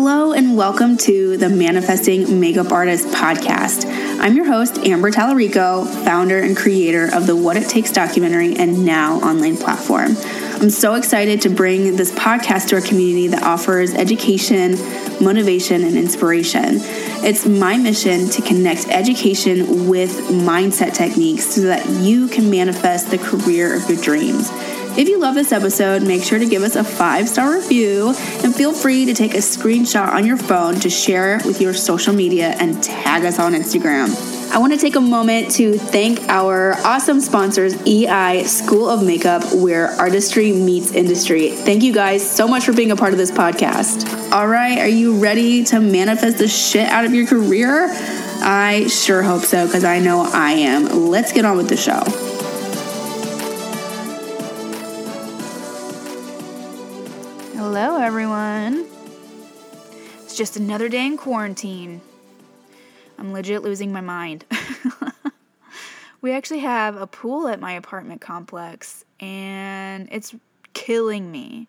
Hello, and welcome to the Manifesting Makeup Artist podcast. I'm your host, Amber Talarico, founder and creator of the What It Takes documentary and now online platform. I'm so excited to bring this podcast to our community that offers education, motivation, and inspiration. It's my mission to connect education with mindset techniques so that you can manifest the career of your dreams. If you love this episode, make sure to give us a five star review and feel free to take a screenshot on your phone to share with your social media and tag us on Instagram. I want to take a moment to thank our awesome sponsors, EI School of Makeup, where artistry meets industry. Thank you guys so much for being a part of this podcast. All right, are you ready to manifest the shit out of your career? I sure hope so because I know I am. Let's get on with the show. Hello, everyone. It's just another day in quarantine. I'm legit losing my mind. we actually have a pool at my apartment complex, and it's killing me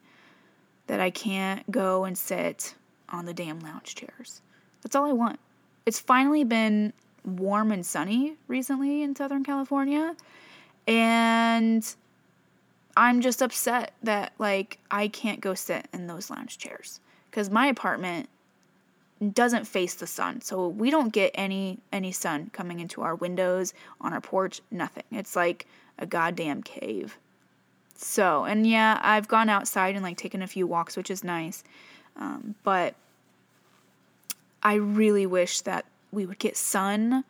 that I can't go and sit on the damn lounge chairs. That's all I want. It's finally been warm and sunny recently in Southern California, and I'm just upset that like I can't go sit in those lounge chairs cuz my apartment doesn't face the sun. So we don't get any any sun coming into our windows, on our porch, nothing. It's like a goddamn cave. So, and yeah, I've gone outside and like taken a few walks, which is nice. Um, but I really wish that we would get sun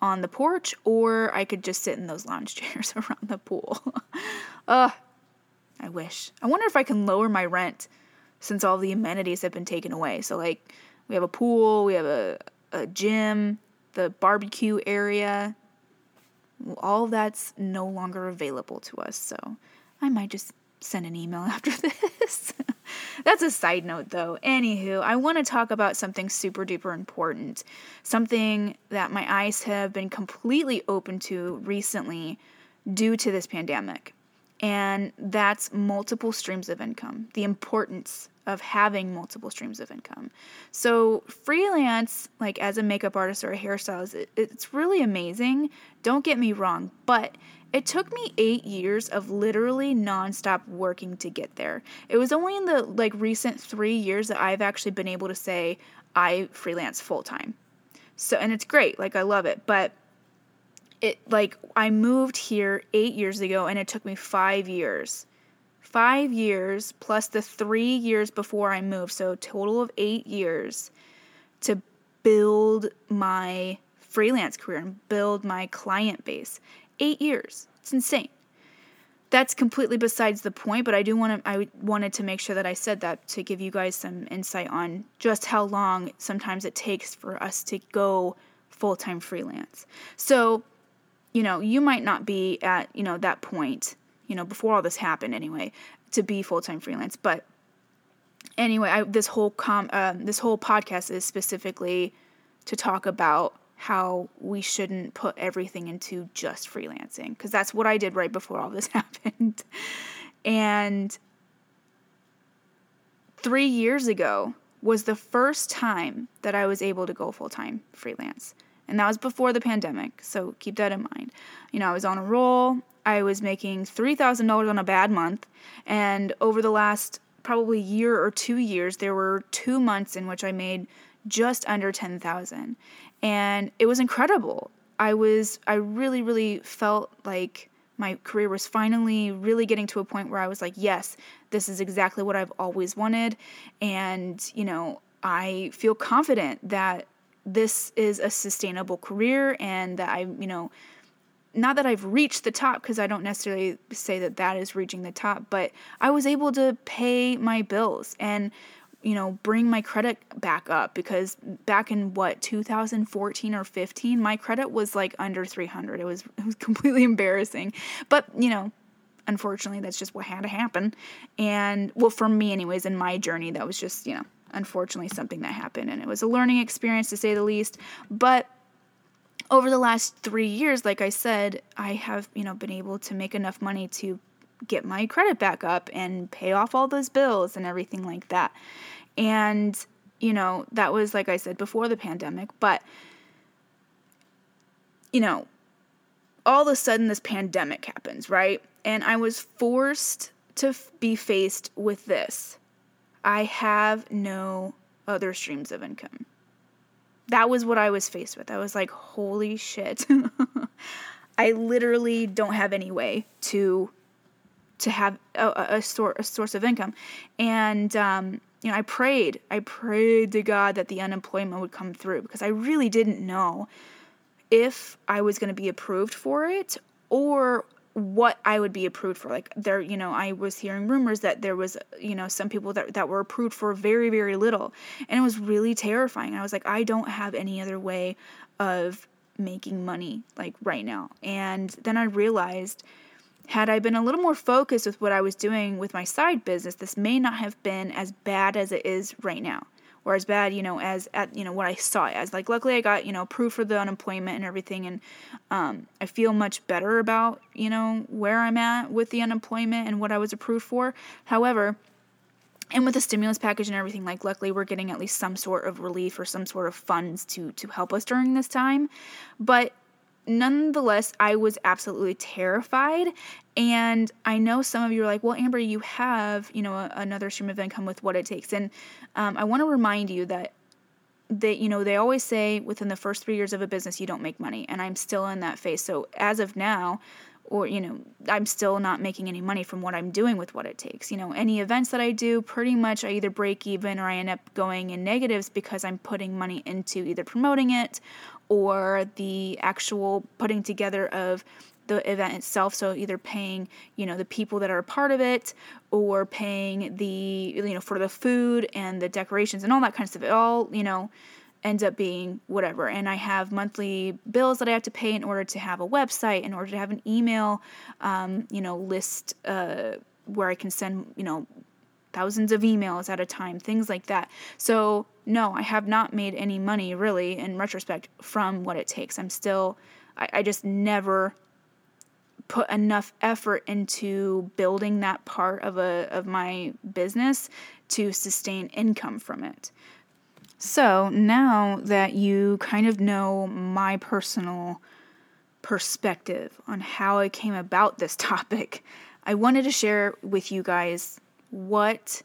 on the porch or I could just sit in those lounge chairs around the pool. Ugh, I wish. I wonder if I can lower my rent since all the amenities have been taken away. So, like, we have a pool, we have a, a gym, the barbecue area. All that's no longer available to us. So, I might just send an email after this. That's a side note, though. Anywho, I want to talk about something super duper important. Something that my eyes have been completely open to recently due to this pandemic and that's multiple streams of income, the importance of having multiple streams of income. So, freelance, like as a makeup artist or a hairstylist, it, it's really amazing. Don't get me wrong, but it took me eight years of literally nonstop working to get there. It was only in the like recent three years that I've actually been able to say I freelance full time. So, and it's great, like I love it, but it like I moved here 8 years ago and it took me 5 years. 5 years plus the 3 years before I moved, so total of 8 years to build my freelance career and build my client base. 8 years. It's insane. That's completely besides the point, but I do want to I wanted to make sure that I said that to give you guys some insight on just how long sometimes it takes for us to go full-time freelance. So, you know, you might not be at, you know, that point, you know, before all this happened anyway, to be full-time freelance. But anyway, I, this whole com uh, this whole podcast is specifically to talk about how we shouldn't put everything into just freelancing because that's what I did right before all this happened. and 3 years ago was the first time that I was able to go full-time freelance. And that was before the pandemic, so keep that in mind. You know, I was on a roll. I was making $3,000 on a bad month, and over the last probably year or 2 years, there were 2 months in which I made just under 10,000. And it was incredible. I was I really really felt like my career was finally really getting to a point where I was like, yes, this is exactly what I've always wanted. And, you know, I feel confident that this is a sustainable career and that I, you know, not that I've reached the top because I don't necessarily say that that is reaching the top, but I was able to pay my bills and you know bring my credit back up because back in what 2014 or 15 my credit was like under 300 it was it was completely embarrassing. But you know unfortunately that's just what had to happen. And well for me anyways in my journey that was just you know unfortunately something that happened and it was a learning experience to say the least but over the last 3 years like I said I have you know been able to make enough money to get my credit back up and pay off all those bills and everything like that and you know, that was, like I said, before the pandemic. But, you know, all of a sudden this pandemic happens, right? And I was forced to be faced with this I have no other streams of income. That was what I was faced with. I was like, holy shit. I literally don't have any way to to have a, a, sor- a source of income. And um, you know, I prayed. I prayed to God that the unemployment would come through because I really didn't know if I was going to be approved for it or what I would be approved for. Like there, you know, I was hearing rumors that there was, you know, some people that that were approved for very very little, and it was really terrifying. I was like, I don't have any other way of making money like right now. And then I realized had I been a little more focused with what I was doing with my side business, this may not have been as bad as it is right now or as bad, you know, as at you know what I saw it as. Like, luckily, I got you know proof for the unemployment and everything, and um, I feel much better about you know where I'm at with the unemployment and what I was approved for. However, and with the stimulus package and everything, like luckily we're getting at least some sort of relief or some sort of funds to to help us during this time, but nonetheless, I was absolutely terrified. And I know some of you are like, well, Amber, you have, you know, a, another stream of income with what it takes. And um, I want to remind you that that you know they always say within the first three years of a business you don't make money and i'm still in that phase so as of now or you know i'm still not making any money from what i'm doing with what it takes you know any events that i do pretty much i either break even or i end up going in negatives because i'm putting money into either promoting it or the actual putting together of the event itself. So either paying you know the people that are a part of it or paying the you know for the food and the decorations and all that kind of stuff. It all you know ends up being whatever. And i have monthly bills that i have to pay in order to have a website in order to have an email um, you know list uh, where i can send you know thousands of emails at a time things like that so no i have not made any money really in retrospect from what it takes i'm still I, I just never put enough effort into building that part of a of my business to sustain income from it. So, now that you kind of know my personal perspective on how I came about this topic, I wanted to share with you guys what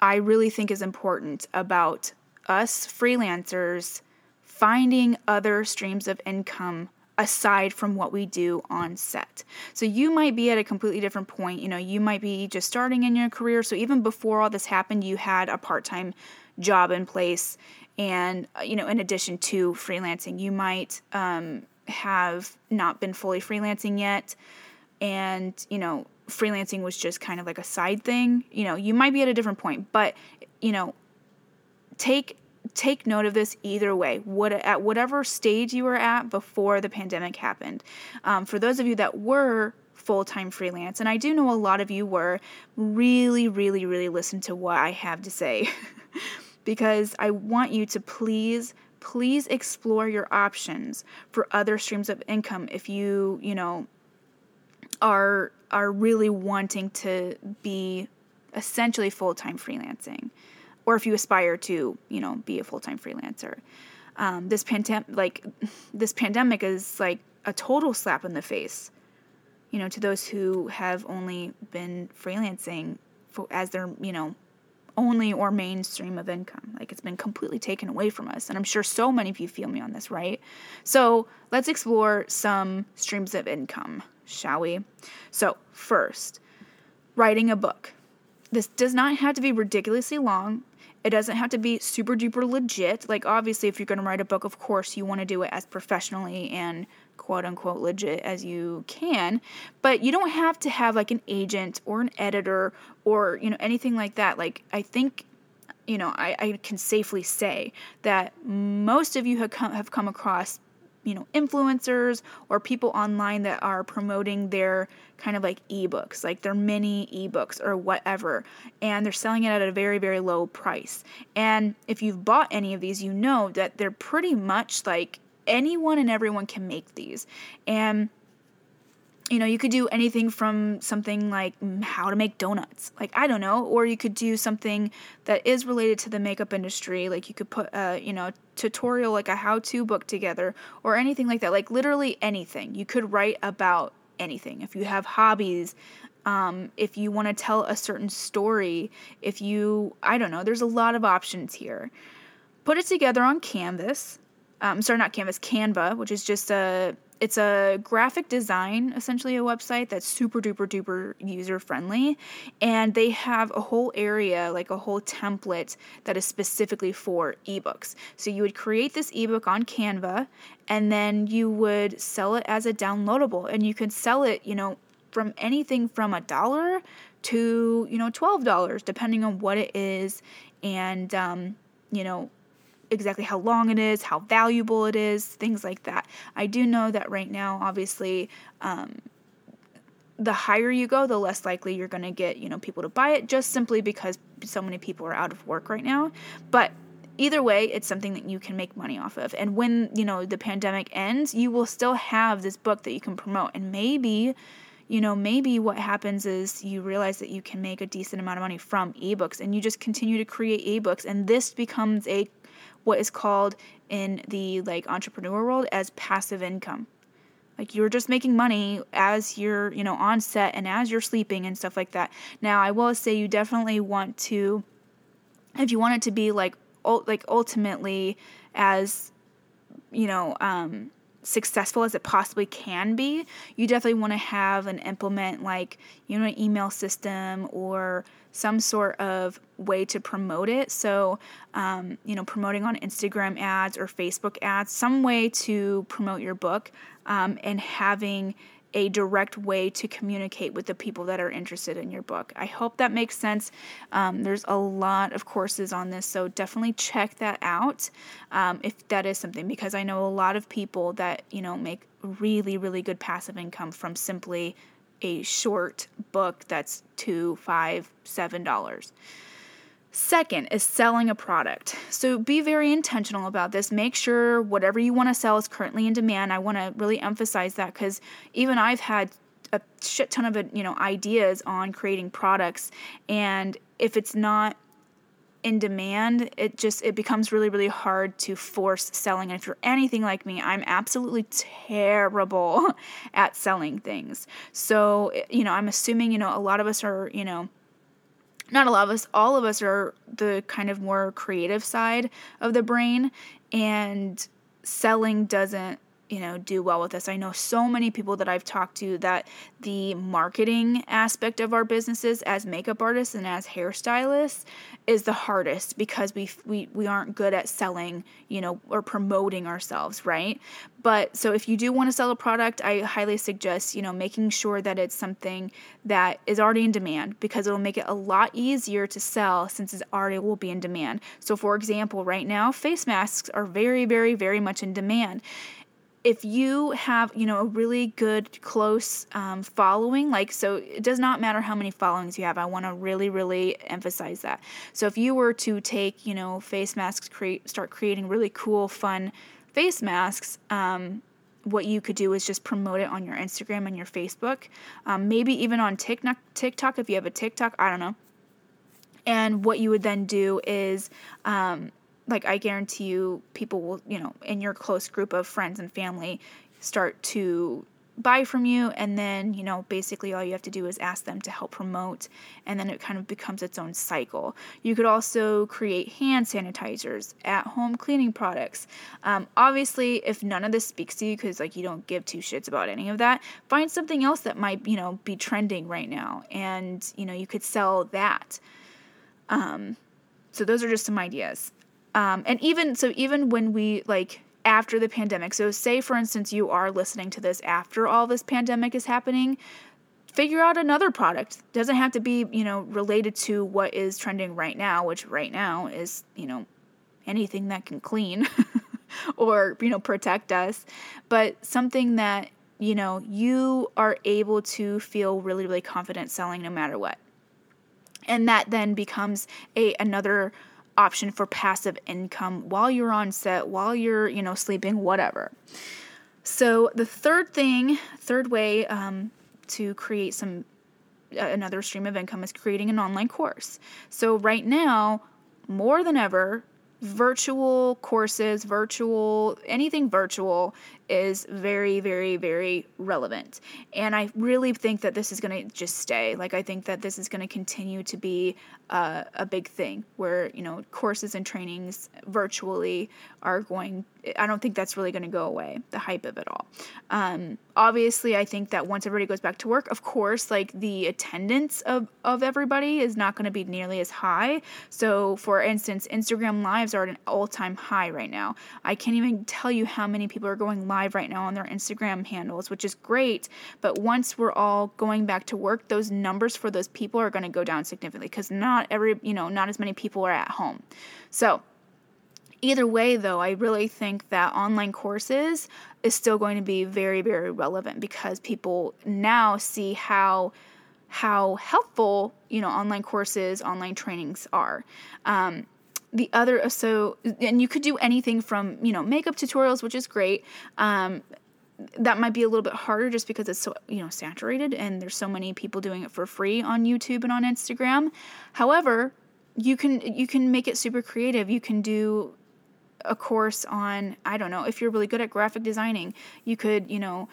I really think is important about us freelancers finding other streams of income aside from what we do on set. So you might be at a completely different point. You know, you might be just starting in your career. So even before all this happened, you had a part time job in place. And, uh, you know, in addition to freelancing, you might um, have not been fully freelancing yet. And, you know, freelancing was just kind of like a side thing. You know, you might be at a different point, but, you know, take take note of this either way, what, at whatever stage you were at before the pandemic happened. Um, for those of you that were full time freelance, and I do know a lot of you were, really, really, really listen to what I have to say because I want you to please please explore your options for other streams of income if you you know are are really wanting to be essentially full-time freelancing or if you aspire to, you know, be a full time freelancer. Um, this pandemic, like this pandemic, is like a total slap in the face, you know, to those who have only been freelancing for, as their, you know, only or mainstream of income. Like it's been completely taken away from us. And I'm sure so many of you feel me on this, right? So let's explore some streams of income, shall we? So, first, writing a book. This does not have to be ridiculously long. It doesn't have to be super duper legit. Like, obviously, if you're going to write a book, of course, you want to do it as professionally and quote unquote legit as you can. But you don't have to have like an agent or an editor or, you know, anything like that. Like, I think you know, I, I can safely say that most of you have come, have come across you know influencers or people online that are promoting their kind of like ebooks like their mini ebooks or whatever and they're selling it at a very very low price. And if you've bought any of these you know that they're pretty much like anyone and everyone can make these. And you know, you could do anything from something like how to make donuts, like I don't know, or you could do something that is related to the makeup industry, like you could put a, you know, tutorial like a how-to book together or anything like that, like literally anything. You could write about anything. If you have hobbies, um, if you want to tell a certain story, if you, I don't know, there's a lot of options here. Put it together on Canvas. Um, sorry, not Canvas, Canva, which is just a it's a graphic design essentially a website that's super duper duper user friendly and they have a whole area like a whole template that is specifically for ebooks. So you would create this ebook on canva and then you would sell it as a downloadable and you can sell it you know from anything from a dollar to you know $12 depending on what it is and um, you know exactly how long it is, how valuable it is, things like that. I do know that right now, obviously, um, the higher you go, the less likely you're going to get, you know, people to buy it just simply because so many people are out of work right now. But either way, it's something that you can make money off of. And when, you know, the pandemic ends, you will still have this book that you can promote. And maybe, you know, maybe what happens is you realize that you can make a decent amount of money from ebooks and you just continue to create ebooks and this becomes a what is called in the like entrepreneur world as passive income. Like you're just making money as you're, you know, on set and as you're sleeping and stuff like that. Now, I will say you definitely want to if you want it to be like like ultimately as you know, um successful as it possibly can be, you definitely want to have and implement like, you know, an email system or some sort of way to promote it. So, um, you know, promoting on Instagram ads or Facebook ads, some way to promote your book um, and having a direct way to communicate with the people that are interested in your book. I hope that makes sense. Um, there's a lot of courses on this, so definitely check that out um, if that is something, because I know a lot of people that, you know, make really, really good passive income from simply a short book that's two, five, seven dollars. Second is selling a product. So be very intentional about this. Make sure whatever you want to sell is currently in demand. I want to really emphasize that because even I've had a shit ton of you know ideas on creating products, and if it's not in demand, it just it becomes really really hard to force selling. And if you're anything like me, I'm absolutely terrible at selling things. So eh, you know, I'm assuming you know a lot of us are you know not a lot of us, all of us are the kind of more creative side of the brain, and selling doesn't you know do well with us. I know so many people that I've talked to that the marketing aspect of our businesses as makeup artists and as hairstylists is the hardest because we we we aren't good at selling, you know, or promoting ourselves, right? But so if you do want to sell a product, I highly suggest, you know, making sure that it's something that is already in demand because it'll make it a lot easier to sell since it already will be in demand. So for example, right now, face masks are very very very much in demand if you have you know a really good close um, following like so it does not matter how many followings you have i want to really really emphasize that. So if you were to take you know face masks create start creating really cool fun face masks um, what you could do is just promote it on your instagram and your facebook um, maybe even on tiktok tiktok if you have a tiktok i don't know. And what you would then do is um, like I guarantee you people will, you know, in your close group of friends and family start to buy from you and then, you know, basically all you have to do is ask them to help promote and then it kind of becomes its own cycle. You could also create hand sanitizers, at home cleaning products. Um, obviously, if none of this speaks to you because like you don't give two shits about any of that, find something else that might, you know, be trending right now and, you know, you could sell that. Um, so those are just some ideas. Um, and even so, even when we like after the pandemic, so say for instance, you are listening to this after all this pandemic is happening, figure out another product. Doesn't have to be, you know, related to what is trending right now, which right now is, you know, anything that can clean or, you know, protect us, but something that, you know, you are able to feel really, really confident selling no matter what. And that then becomes a another option for passive income while you're on set, while you're, you know, sleeping, whatever. So the third thing, third way um, to create some another stream of income is creating an online course. So right now, more than ever, virtual courses, virtual, anything virtual is very, very, very relevant. And I really think that this is going to just stay. Like, I think that this is going to continue to be uh, a big thing where, you know, courses and trainings virtually are going, I don't think that's really going to go away, the hype of it all. Um, obviously, I think that once everybody goes back to work, of course, like the attendance of, of everybody is not going to be nearly as high. So, for instance, Instagram Lives are at an all time high right now. I can't even tell you how many people are going live right now on their Instagram handles, which is great. But once we're all going back to work, those numbers for those people are going to go down significantly because not every, you know, not as many people are at home. So, either way though i really think that online courses is still going to be very very relevant because people now see how how helpful you know online courses online trainings are um, the other so and you could do anything from you know makeup tutorials which is great um, that might be a little bit harder just because it's so you know saturated and there's so many people doing it for free on YouTube and on Instagram. However, you can you can make it super creative. You can do a course on I don't know, if you're really good at graphic designing, you could, you know,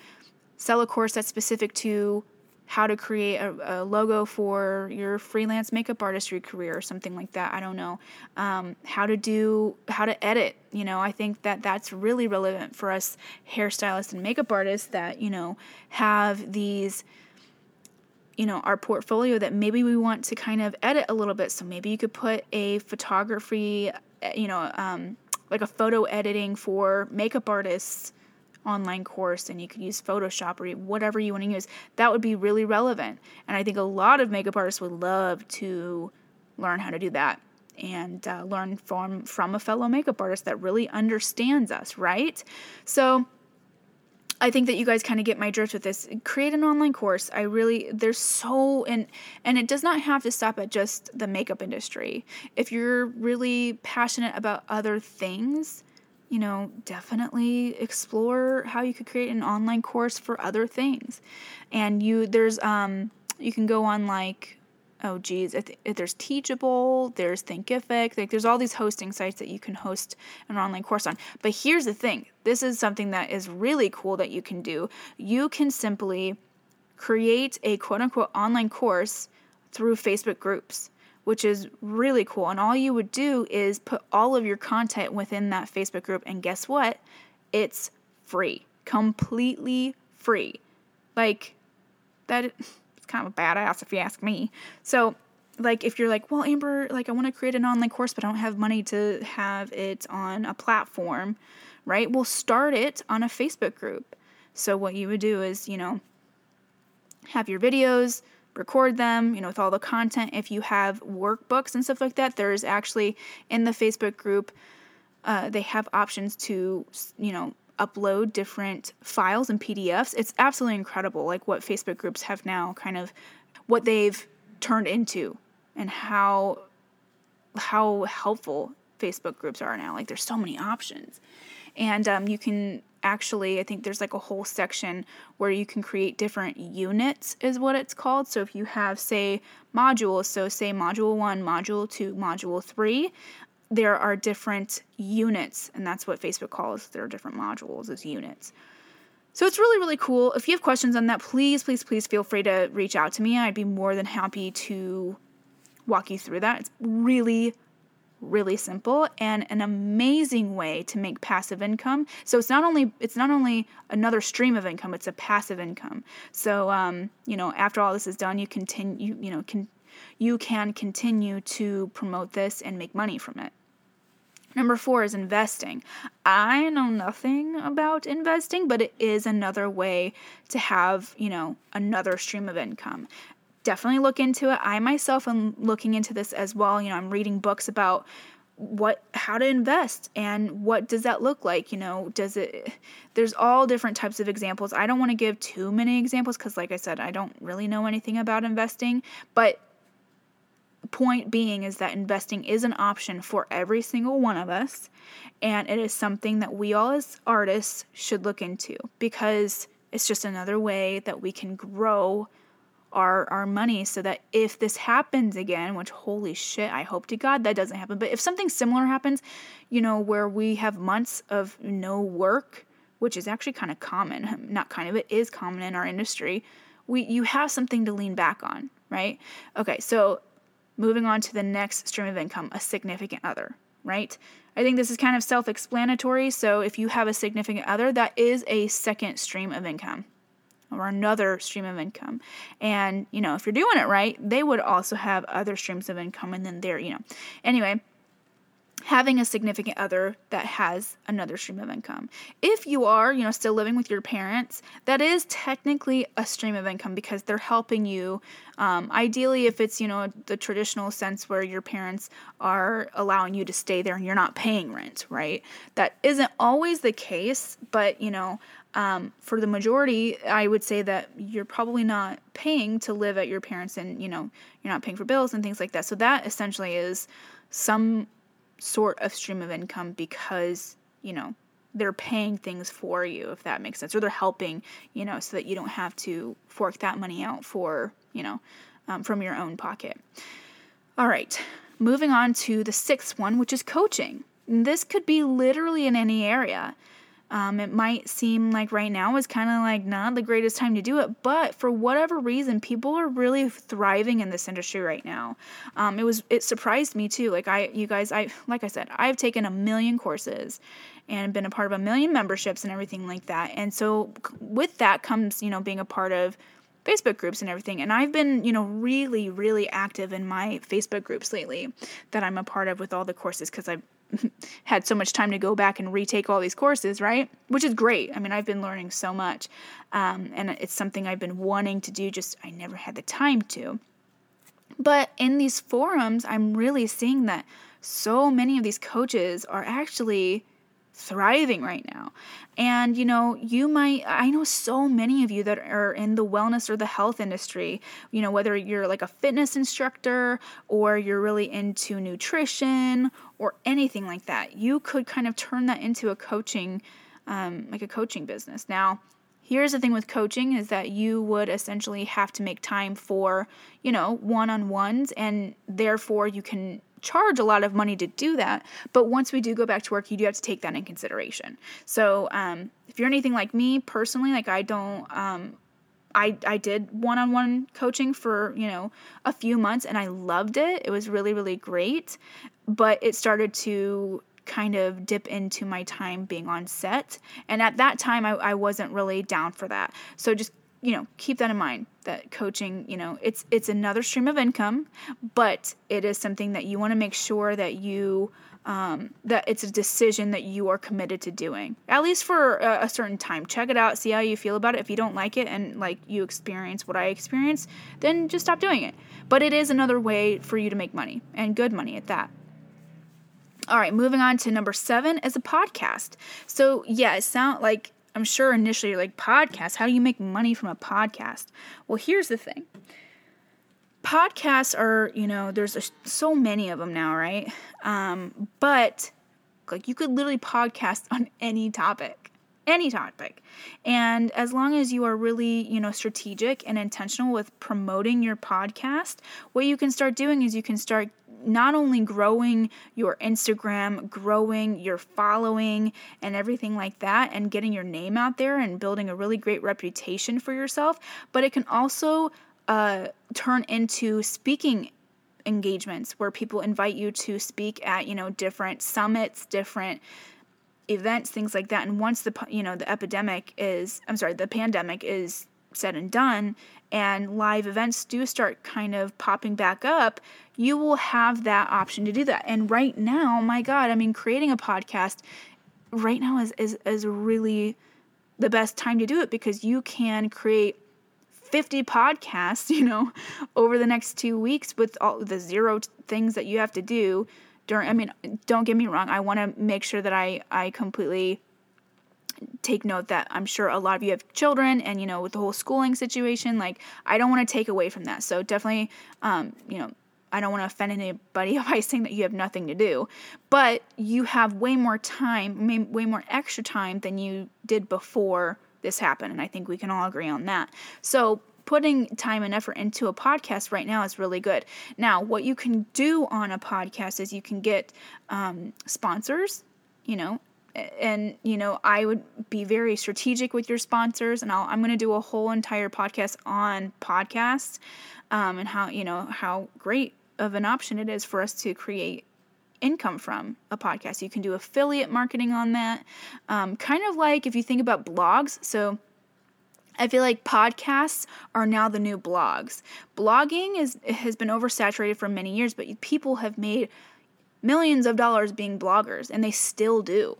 sell a course that's specific to how to create a, a, logo for your freelance makeup artistry career or something like that. I don't know. Um, how to do, how to edit. You know, I think that that's really relevant for us hairstylists and makeup artists that, you know, have these, you know, our portfolio that maybe we want to kind of edit a little bit. So maybe you could put a photography, you know, um, like a photo editing for makeup artists online course and you could use Photoshop or whatever you want to use, that would be really relevant. And I think a lot of makeup artists would love to learn how to do that and uh, learn from from a fellow makeup artist that really understands us, right? So I think that you guys kind of get my drift with this. Create an online course. I really there's so and and it does not have to stop at just the makeup industry. If you're really passionate about other things, you know, definitely explore how you could create an online course for other things. And you, there's, um, you can go on like, oh geez, if, if there's Teachable, there's Thinkific, like there's all these hosting sites that you can host an online course on. But here's the thing this is something that is really cool that you can do. You can simply create a quote unquote online course through Facebook groups which is really cool. And all you would do is put all of your content within that Facebook group. And guess what? It's free, completely free. Like, that kind of a badass if you ask me. So, like, if you're like, well, Amber, like, I want to create an online course, but I don't have money to have it on a platform, right? We'll start it on a Facebook group. So, what you would do is, you know, have your videos, record them, you know, with all the content. If you have workbooks and stuff like that, there's actually in the Facebook group, uh, they have options to, you know, upload different files and PDFs. It's absolutely incredible, like what Facebook groups have now kind of what they've turned into and how how helpful Facebook groups are now. Like there's so many options, and um, you can actually i think there's like a whole section where you can create different units is what it's called so if you have say modules so say module 1 module 2 module 3 there are different units and that's what facebook calls their different modules as units so it's really really cool if you have questions on that please please please feel free to reach out to me i'd be more than happy to walk you through that it's really really simple and an amazing way to make passive income. So it's not only it's not only another stream of income; it's a passive income. So um, you know, after all this is done, you continue you know can you can continue to promote this and make money from it. Number four is investing. I know nothing about investing, but it is another way to have, you know, another stream of income definitely look into it. I myself am looking into this as well. You know, I'm reading books about what how to invest and what does that look like you know does it there's all different types of examples i don't want to give too many examples because like i said i don't really know anything about investing but point being is that investing is an option for every single one of us and it is something that we all as artists should look into because it's just another way that we can grow our our money so that if this happens again, which holy shit, I hope to God that doesn't happen. But if something similar happens, you know, where we have months of no work, which is actually kind of common, not kind of it is common in our industry, we you have something to lean back on, right? Okay, so moving on to the next stream of income, a significant other, right? I think this is kind of self explanatory. So if you have a significant other, that is a second stream of income or another stream of income. And, you know, if you're doing it right, they would also have other streams of income and then they're, you know. Anyway, having a significant other that has another stream of income. If you are, you know, still living with your parents, that is technically a stream of income because they're helping you. Um, ideally, if it's, you know, the traditional sense where your parents are allowing you to stay there and you're not paying rent, right? That isn't always the case, but, you know, um, for the majority, I would say that you're probably not paying to live at your parents and, you know, you're not paying for bills and things like that. So that essentially is some sort of stream of income because, you know, they're paying things for you, if that makes sense, or they're helping, you know, so that you don't have to fork that money out for, you know, um, from your own pocket. All right, moving on to the sixth one, which is coaching. this could be literally in any area. Um, it might seem like right now is kind of like not the greatest time to do it, but for whatever reason, people are really thriving in this industry right now. Um, it was it surprised me too. Like I, you guys, I like I said, I've taken a million courses and been a part of a million memberships and everything like that. And so with that comes, you know, being a part of Facebook groups and everything. And I've been, you know, really, really active in my Facebook groups lately that I'm a part of with all the courses because I've had so much time to go back and retake all these courses, right? Which is great. I mean, I've been learning so much. Um, and it's something I've been wanting to do, just I never had the time to. But in these forums, I'm really seeing that so many of these coaches are actually thriving right now. And you know, you might I know so many of you that are in the wellness or the health industry, you know, whether you're like a fitness instructor or you're really into nutrition or anything like that. You could kind of turn that into a coaching um, like a coaching business. Now, here's the thing with coaching is that you would essentially have to make time for, you know, one-on-ones and therefore you can charge a lot of money to do that. But once we do go back to work, you do have to take that in consideration. So um, if you're anything like me personally, like I don't. Um, I, I did one-on-one coaching for you know a few months and I loved it. It was really really great, but it started to kind of dip into my time being on set, and at that time I, I wasn't really down for that. So just you know keep that in mind that coaching you know it's it's another stream of income but it is something that you want to make sure that you um, that it's a decision that you are committed to doing. At least for a, a, certain time. Check it out see how you feel about it. If you don't like it and like you experience what i experience then just stop doing it. But it is another way for you to make money and good money at that. All right moving on to number seven is a podcast. So yeah it sound like I'm sure initially you're like, podcast? How do you make money from a podcast? Well, here's the thing podcasts are, you know, there's so many of them now, right? Um, but like you could literally podcast on any topic any topic. And as long as you are really, you know, strategic and intentional with promoting your podcast, what you can start doing is you can start not only growing your Instagram, growing your following, and everything like that, and getting your name out there and building a really great reputation for yourself, but it can also uh, turn into speaking engagements where people invite you to speak at you know different summits different events things like that and once the you know the epidemic is i'm sorry the pandemic is said and done and live events do start kind of popping back up, you will have that option to do that. And right now, my God, I mean, creating a podcast right now is, is, is really the best time to do it because you can create 50 podcasts, you know, over the next two weeks with all the zero things that you have to do during, I mean, don't get me wrong. I want to make sure that I, I completely take note that I'm sure a lot of you have children and you know with the whole schooling situation like I don't want to take away from that. So definitely um, you know I don't want to offend anybody by saying that you have nothing to do, but you have way more time, way more extra time than you did before this happen. And I think we can all agree on that. So, putting time and effort into a podcast right now is really good. Now, what you can do on a podcast is you can get um, sponsors, you know, and you know i would be very strategic with your sponsors and i am going to do a whole entire podcast on podcasts um, and how you know how great of an option it is for us to create income from a podcast you can do affiliate marketing on that um, kind of like if you think about blogs so I feel like podcasts are now the new blogs. Blogging is has been oversaturated for many years, but people have made millions of dollars being bloggers, and they still do.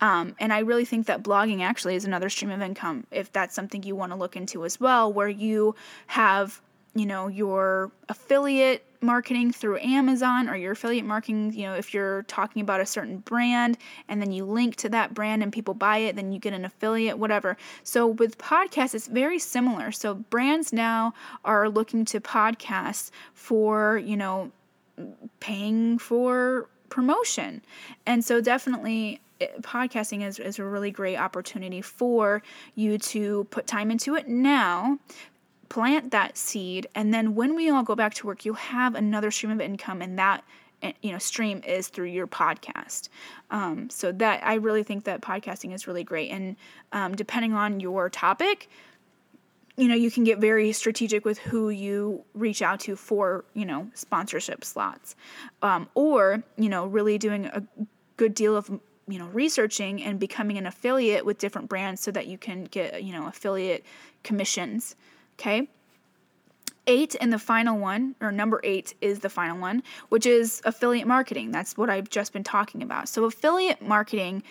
Um, and I really think that blogging actually is another stream of income if that's something you want to look into as well, where you have you know your affiliate marketing through Amazon or your affiliate marketing, you know, if you're talking about a certain brand and then you link to that brand and people buy it, then you get an affiliate, whatever. So with podcasts, it's very similar. So brands now are looking to podcasts for, you know, paying for promotion. And so definitely eh, podcasting is, is a really great opportunity for you to put time into it now plant that seed and then when we all go back to work you'll have another stream of income and that eh, you know stream is through your podcast. Um, so that i really think that podcasting is really great and um, depending on your topic you know you can get very strategic with who you reach out to for you know sponsorship slots. Um, or you know really doing a good deal of you know researching and becoming an affiliate with different brands so that you can get you know affiliate commissions Okay. Eight and the final one, or number eight is the final one, which is affiliate marketing. That's what I've just been talking about. So, affiliate marketing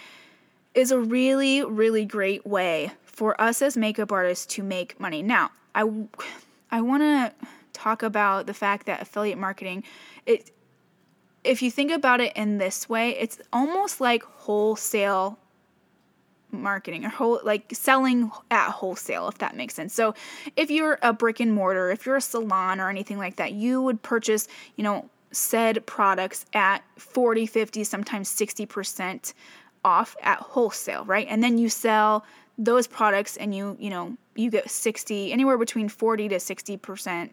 is a really, really great way for us as makeup artists to make money. Now, I, I want to talk about the fact that affiliate marketing, it, if you think about it in this way, it's almost like wholesale marketing or whole like selling at wholesale if that makes sense. So if you're a brick and mortar, if you're a salon or anything like that, you would purchase, you know, said products at 40, 50, sometimes 60% off at wholesale, right? And then you sell those products and you, you know, you get 60 anywhere between 40 to 60%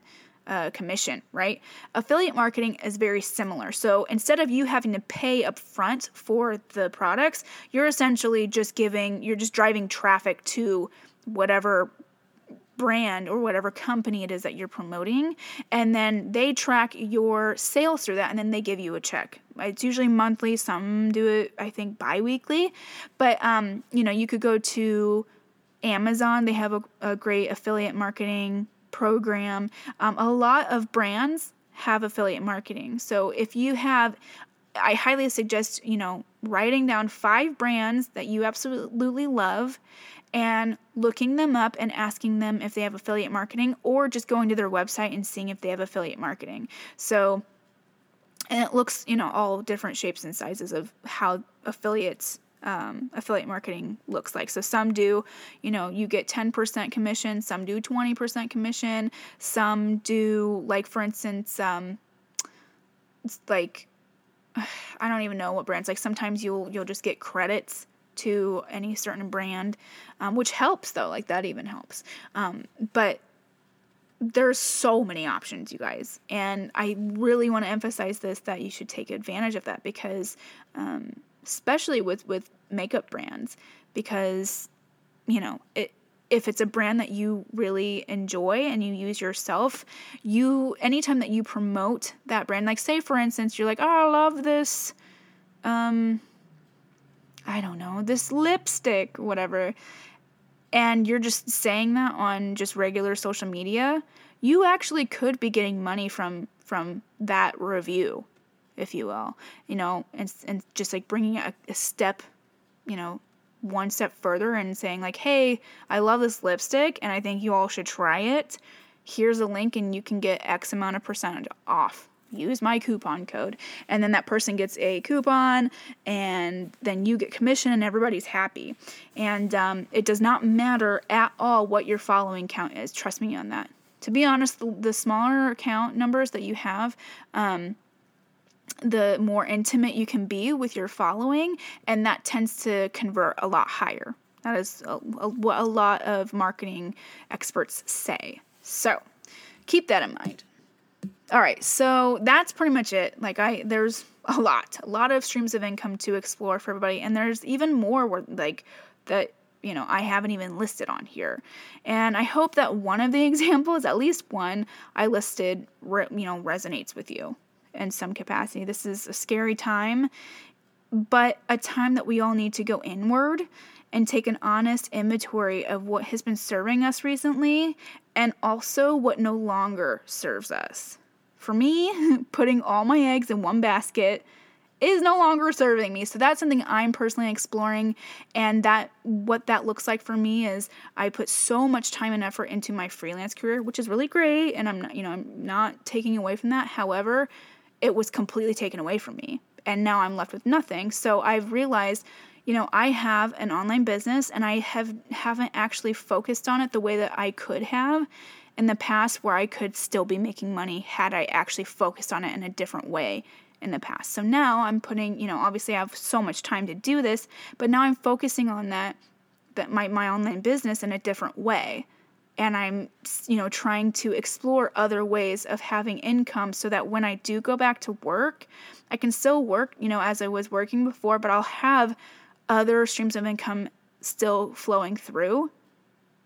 uh, commission, right? Affiliate marketing is very similar. So instead of you having to pay up front for the products, you're essentially just giving, you're just driving traffic to whatever brand or whatever company it is that you're promoting and then they track your sales through that and then they give you a check it's usually monthly some do it i think bi-weekly but um, you know you could go to amazon they have a, a great affiliate marketing program. Um, a lot of brands have affiliate marketing. So if you have, I highly suggest, you know, writing down five brands that you absolutely love and looking them up and asking them if they have affiliate marketing or just going to their website and seeing if they have affiliate marketing. So, and it looks, you know, all different shapes and sizes of how affiliates um, affiliate marketing looks like. So some do, you know, you get 10% commission, some do 20% commission, some do, like, for instance, um, it's like, I don't even know what brands, like sometimes you'll, you'll just get credits to any certain brand, um, which helps though, like that even helps. Um, but there's so many options, you guys. And I really want to emphasize this that you should take advantage of that because, um, especially with with makeup brands because you know it if it's a brand that you really enjoy and you use yourself you anytime that you promote that brand like say for instance you're like oh i love this um i don't know this lipstick whatever and you're just saying that on just regular social media you actually could be getting money from from that review if you will, you know, and, and just like bringing a, a step, you know, one step further and saying like, hey, I love this lipstick and I think you all should try it. Here's a link and you can get X amount of percentage off. Use my coupon code. And then that person gets a coupon and then you get commission and everybody's happy. And um, it does not matter at all what your following count is. Trust me on that. To be honest, the, smaller account numbers that you have, um, the more intimate you can be with your following, and that tends to convert a lot higher. That is a, what a lot of marketing experts say. So keep that in mind. All right, so that's pretty much it. Like I there's a lot, a lot of streams of income to explore for everybody and there's even more where like that you know, I haven't even listed on here. And I hope that one of the examples, at least one I listed, re- you know, resonates with you in some capacity. This is a scary time, but a time that we all need to go inward and take an honest inventory of what has been serving us recently and also what no longer serves us. For me, putting all my eggs in one basket is no longer serving me. So that's something I'm personally exploring and that what that looks like for me is I put so much time and effort into my freelance career, which is really great and I'm not, you know, I'm not taking away from that. However, it was completely taken away from me and now I'm left with nothing. So I've realized you know i have an online business and i have haven't actually focused on it the way that i could have in the past where i could still be making money had i actually focused on it in a different way in the past so now i'm putting you know obviously i have so much time to do this but now i'm focusing on that that my, my online business in a different way and i'm you know trying to explore other ways of having income so that when i do go back to work i can still work you know as i was working before but i'll have other streams of income still flowing through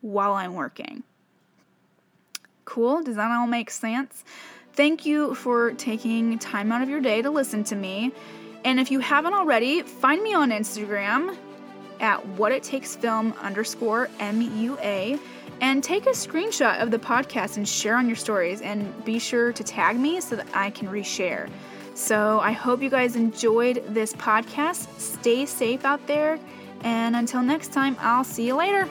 while I'm working. Cool? Does that all make sense? Thank you for taking time out of your day to listen to me. And if you haven't already, find me on Instagram at what it takes film underscore MUA and take a screenshot of the podcast and share on your stories and be sure to tag me so that I can reshare. So I hope you guys enjoyed this podcast. Stay safe out there. And until next time, I'll see you later.